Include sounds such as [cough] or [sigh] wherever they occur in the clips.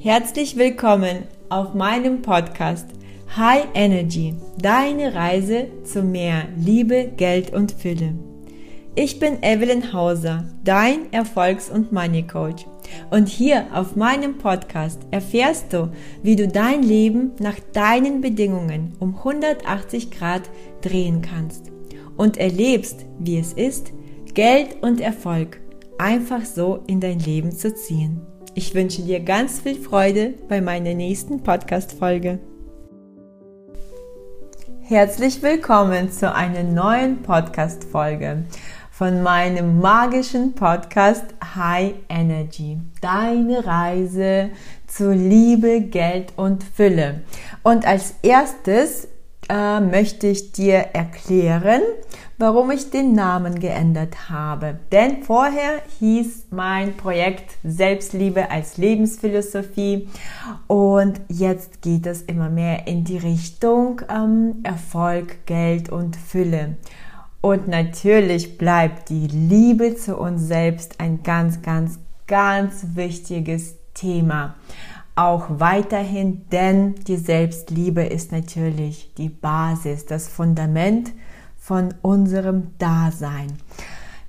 Herzlich willkommen auf meinem Podcast High Energy, deine Reise zu mehr Liebe, Geld und Fülle. Ich bin Evelyn Hauser, dein Erfolgs- und Money Coach. Und hier auf meinem Podcast erfährst du, wie du dein Leben nach deinen Bedingungen um 180 Grad drehen kannst und erlebst, wie es ist, Geld und Erfolg einfach so in dein Leben zu ziehen. Ich wünsche dir ganz viel Freude bei meiner nächsten Podcast-Folge. Herzlich willkommen zu einer neuen Podcast-Folge von meinem magischen Podcast High Energy. Deine Reise zu Liebe, Geld und Fülle. Und als erstes äh, möchte ich dir erklären, warum ich den Namen geändert habe. Denn vorher hieß mein Projekt Selbstliebe als Lebensphilosophie und jetzt geht es immer mehr in die Richtung ähm, Erfolg, Geld und Fülle. Und natürlich bleibt die Liebe zu uns selbst ein ganz, ganz, ganz wichtiges Thema auch weiterhin, denn die Selbstliebe ist natürlich die Basis, das Fundament von unserem Dasein.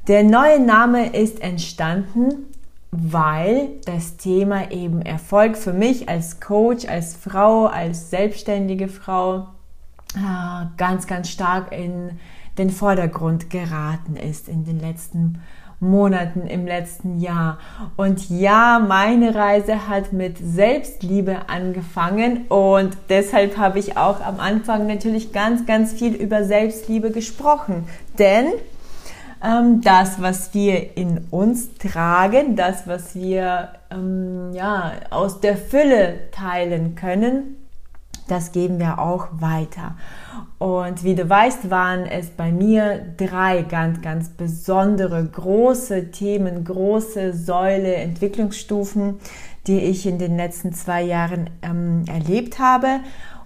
Der neue Name ist entstanden, weil das Thema eben Erfolg für mich als Coach, als Frau, als selbstständige Frau ah, ganz, ganz stark in den Vordergrund geraten ist in den letzten Monaten im letzten Jahr. Und ja, meine Reise hat mit Selbstliebe angefangen und deshalb habe ich auch am Anfang natürlich ganz, ganz viel über Selbstliebe gesprochen. Denn ähm, das, was wir in uns tragen, das, was wir ähm, ja, aus der Fülle teilen können, das geben wir auch weiter. Und wie du weißt, waren es bei mir drei ganz, ganz besondere große Themen, große Säule, Entwicklungsstufen, die ich in den letzten zwei Jahren ähm, erlebt habe.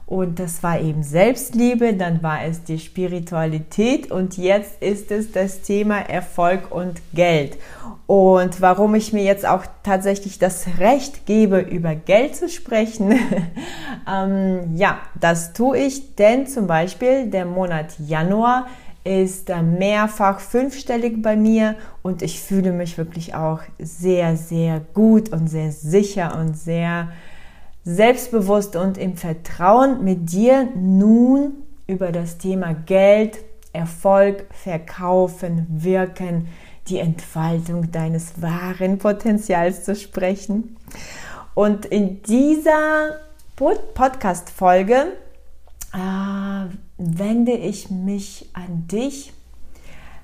Und das war eben Selbstliebe, dann war es die Spiritualität und jetzt ist es das Thema Erfolg und Geld. Und warum ich mir jetzt auch tatsächlich das Recht gebe, über Geld zu sprechen, [laughs] ähm, ja, das tue ich, denn zum Beispiel der Monat Januar ist mehrfach fünfstellig bei mir und ich fühle mich wirklich auch sehr, sehr gut und sehr sicher und sehr selbstbewusst und im Vertrauen mit dir nun über das Thema Geld, Erfolg, Verkaufen, Wirken, die Entfaltung deines wahren Potenzials zu sprechen. Und in dieser Podcast-Folge äh, wende ich mich an dich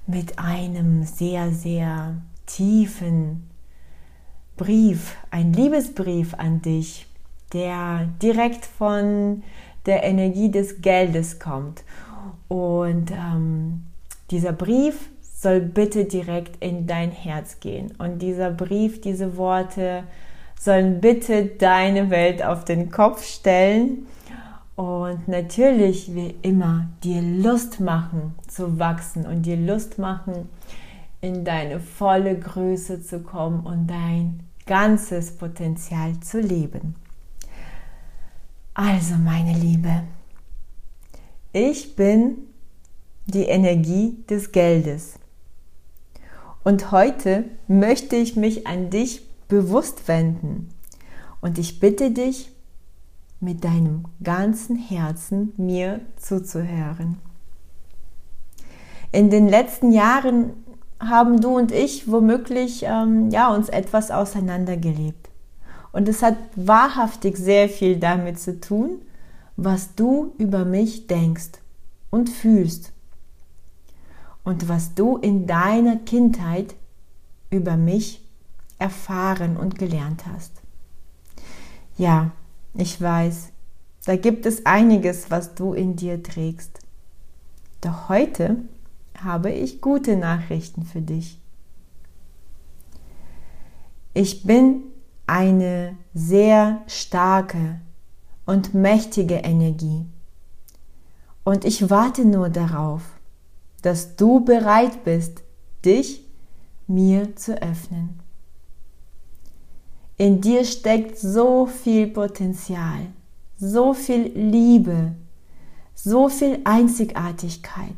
mit einem sehr, sehr tiefen Brief, ein Liebesbrief an dich, der direkt von der Energie des Geldes kommt. Und ähm, dieser Brief soll bitte direkt in dein Herz gehen. Und dieser Brief, diese Worte sollen bitte deine Welt auf den Kopf stellen und natürlich wie immer dir Lust machen zu wachsen und dir Lust machen, in deine volle Größe zu kommen und dein ganzes Potenzial zu leben. Also, meine Liebe, ich bin die Energie des Geldes. Und heute möchte ich mich an dich bewusst wenden. Und ich bitte dich, mit deinem ganzen Herzen mir zuzuhören. In den letzten Jahren haben du und ich womöglich ähm, ja, uns etwas auseinandergelebt. Und es hat wahrhaftig sehr viel damit zu tun, was du über mich denkst und fühlst. Und was du in deiner Kindheit über mich erfahren und gelernt hast. Ja, ich weiß, da gibt es einiges, was du in dir trägst. Doch heute habe ich gute Nachrichten für dich. Ich bin eine sehr starke und mächtige Energie. Und ich warte nur darauf, dass du bereit bist, dich mir zu öffnen. In dir steckt so viel Potenzial, so viel Liebe, so viel Einzigartigkeit.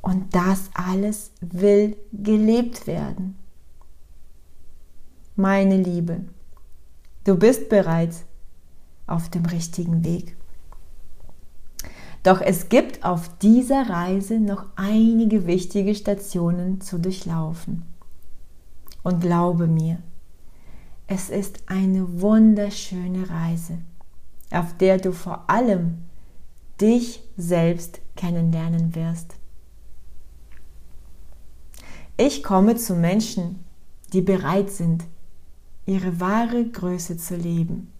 Und das alles will gelebt werden. Meine Liebe, du bist bereits auf dem richtigen Weg. Doch es gibt auf dieser Reise noch einige wichtige Stationen zu durchlaufen. Und glaube mir, es ist eine wunderschöne Reise, auf der du vor allem dich selbst kennenlernen wirst. Ich komme zu Menschen, die bereit sind, ihre wahre Größe zu leben.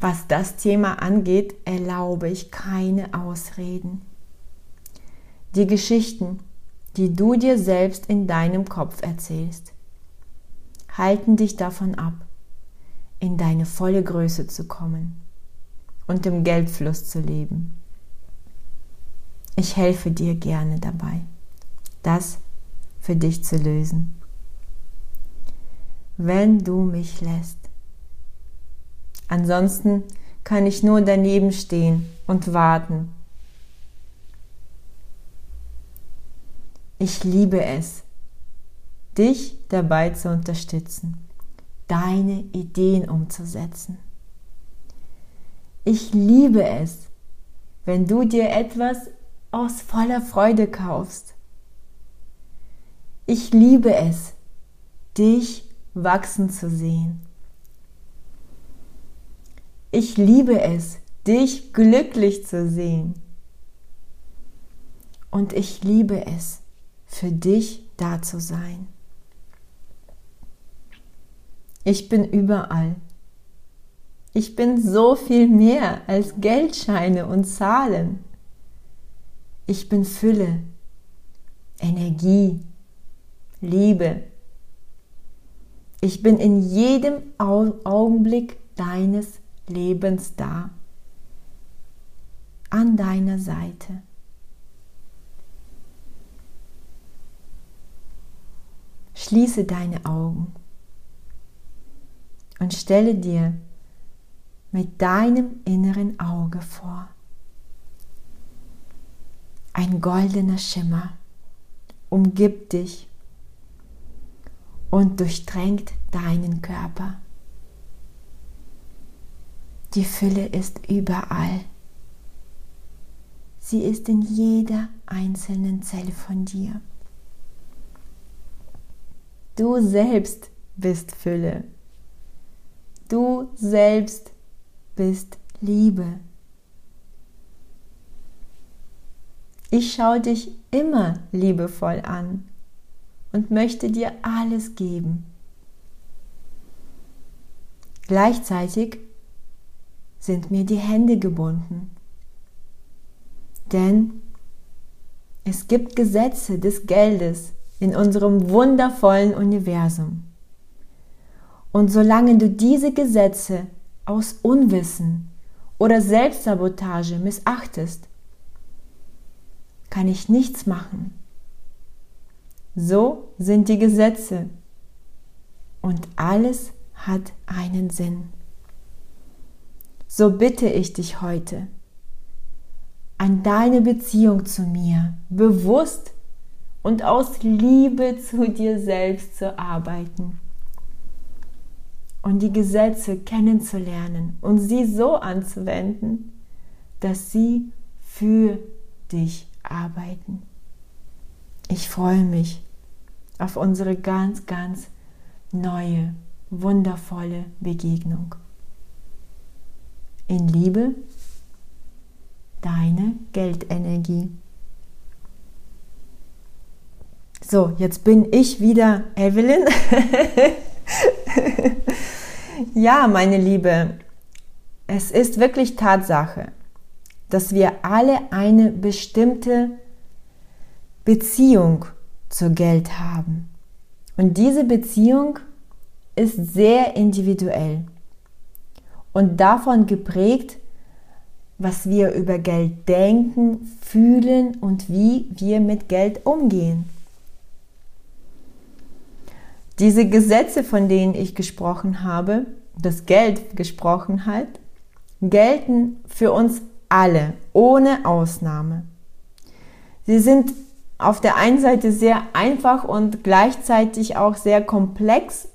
Was das Thema angeht, erlaube ich keine Ausreden. Die Geschichten, die du dir selbst in deinem Kopf erzählst, halten dich davon ab, in deine volle Größe zu kommen und im Geldfluss zu leben. Ich helfe dir gerne dabei, das für dich zu lösen. Wenn du mich lässt. Ansonsten kann ich nur daneben stehen und warten. Ich liebe es, dich dabei zu unterstützen, deine Ideen umzusetzen. Ich liebe es, wenn du dir etwas aus voller Freude kaufst. Ich liebe es, dich wachsen zu sehen. Ich liebe es, dich glücklich zu sehen. Und ich liebe es, für dich da zu sein. Ich bin überall. Ich bin so viel mehr als Geldscheine und Zahlen. Ich bin Fülle, Energie, Liebe. Ich bin in jedem Augenblick deines Lebens da, an deiner Seite. Schließe deine Augen und stelle dir mit deinem inneren Auge vor. Ein goldener Schimmer umgibt dich und durchdrängt deinen Körper. Die Fülle ist überall. Sie ist in jeder einzelnen Zelle von dir. Du selbst bist Fülle. Du selbst bist Liebe. Ich schaue dich immer liebevoll an und möchte dir alles geben. Gleichzeitig sind mir die Hände gebunden, denn es gibt Gesetze des Geldes in unserem wundervollen Universum. Und solange du diese Gesetze aus Unwissen oder Selbstsabotage missachtest, kann ich nichts machen. So sind die Gesetze und alles hat einen Sinn. So bitte ich dich heute, an deine Beziehung zu mir bewusst und aus Liebe zu dir selbst zu arbeiten und die Gesetze kennenzulernen und sie so anzuwenden, dass sie für dich arbeiten. Ich freue mich auf unsere ganz, ganz neue, wundervolle Begegnung. In Liebe, deine Geldenergie. So, jetzt bin ich wieder Evelyn. [laughs] ja, meine Liebe, es ist wirklich Tatsache, dass wir alle eine bestimmte Beziehung zu Geld haben. Und diese Beziehung ist sehr individuell und davon geprägt, was wir über Geld denken, fühlen und wie wir mit Geld umgehen. Diese Gesetze, von denen ich gesprochen habe, das Geld gesprochen hat, gelten für uns alle, ohne Ausnahme. Sie sind auf der einen Seite sehr einfach und gleichzeitig auch sehr komplex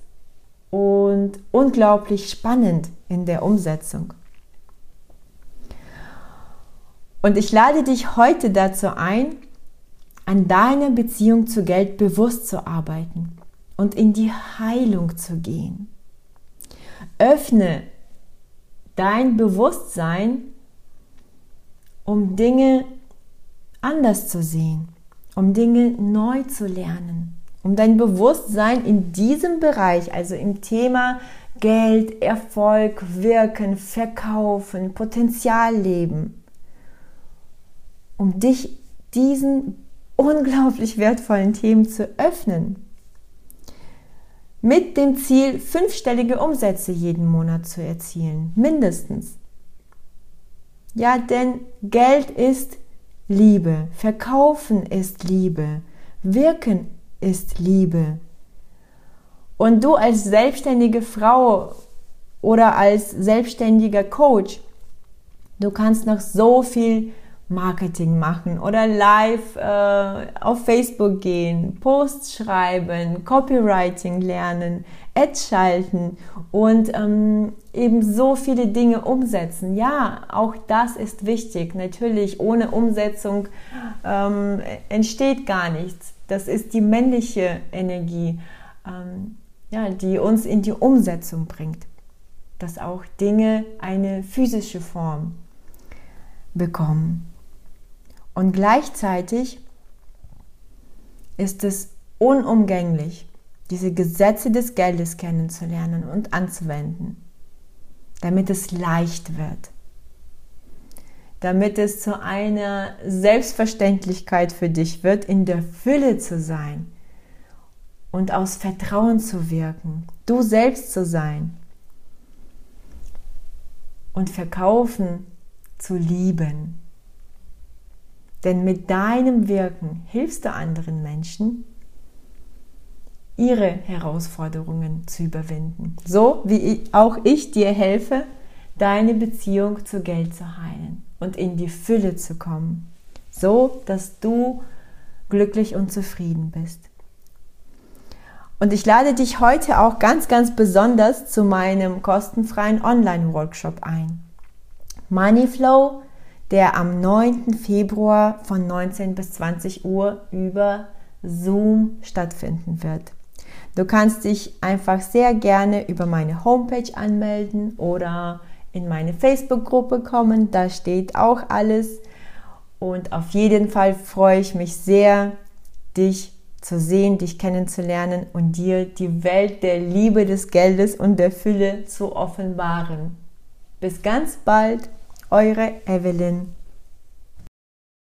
und unglaublich spannend in der Umsetzung. Und ich lade dich heute dazu ein, an deiner Beziehung zu Geld bewusst zu arbeiten und in die Heilung zu gehen. Öffne dein Bewusstsein, um Dinge anders zu sehen, um Dinge neu zu lernen, um dein Bewusstsein in diesem Bereich, also im Thema Geld, Erfolg, Wirken, Verkaufen, Potenzial leben, um dich diesen unglaublich wertvollen Themen zu öffnen. Mit dem Ziel, fünfstellige Umsätze jeden Monat zu erzielen, mindestens. Ja, denn Geld ist Liebe, Verkaufen ist Liebe, Wirken ist Liebe. Und du als selbstständige Frau oder als selbstständiger Coach, du kannst noch so viel Marketing machen oder live äh, auf Facebook gehen, Posts schreiben, Copywriting lernen, Ads schalten und ähm, eben so viele Dinge umsetzen. Ja, auch das ist wichtig. Natürlich, ohne Umsetzung ähm, entsteht gar nichts. Das ist die männliche Energie, ähm, ja, die uns in die Umsetzung bringt, dass auch Dinge eine physische Form bekommen. Und gleichzeitig ist es unumgänglich, diese Gesetze des Geldes kennenzulernen und anzuwenden, damit es leicht wird, damit es zu einer Selbstverständlichkeit für dich wird, in der Fülle zu sein und aus Vertrauen zu wirken, du selbst zu sein und verkaufen zu lieben. Denn mit deinem Wirken hilfst du anderen Menschen, ihre Herausforderungen zu überwinden. So wie auch ich dir helfe, deine Beziehung zu Geld zu heilen und in die Fülle zu kommen. So, dass du glücklich und zufrieden bist. Und ich lade dich heute auch ganz, ganz besonders zu meinem kostenfreien Online-Workshop ein. Moneyflow der am 9. Februar von 19 bis 20 Uhr über Zoom stattfinden wird. Du kannst dich einfach sehr gerne über meine Homepage anmelden oder in meine Facebook-Gruppe kommen. Da steht auch alles. Und auf jeden Fall freue ich mich sehr, dich zu sehen, dich kennenzulernen und dir die Welt der Liebe, des Geldes und der Fülle zu offenbaren. Bis ganz bald eure Evelyn.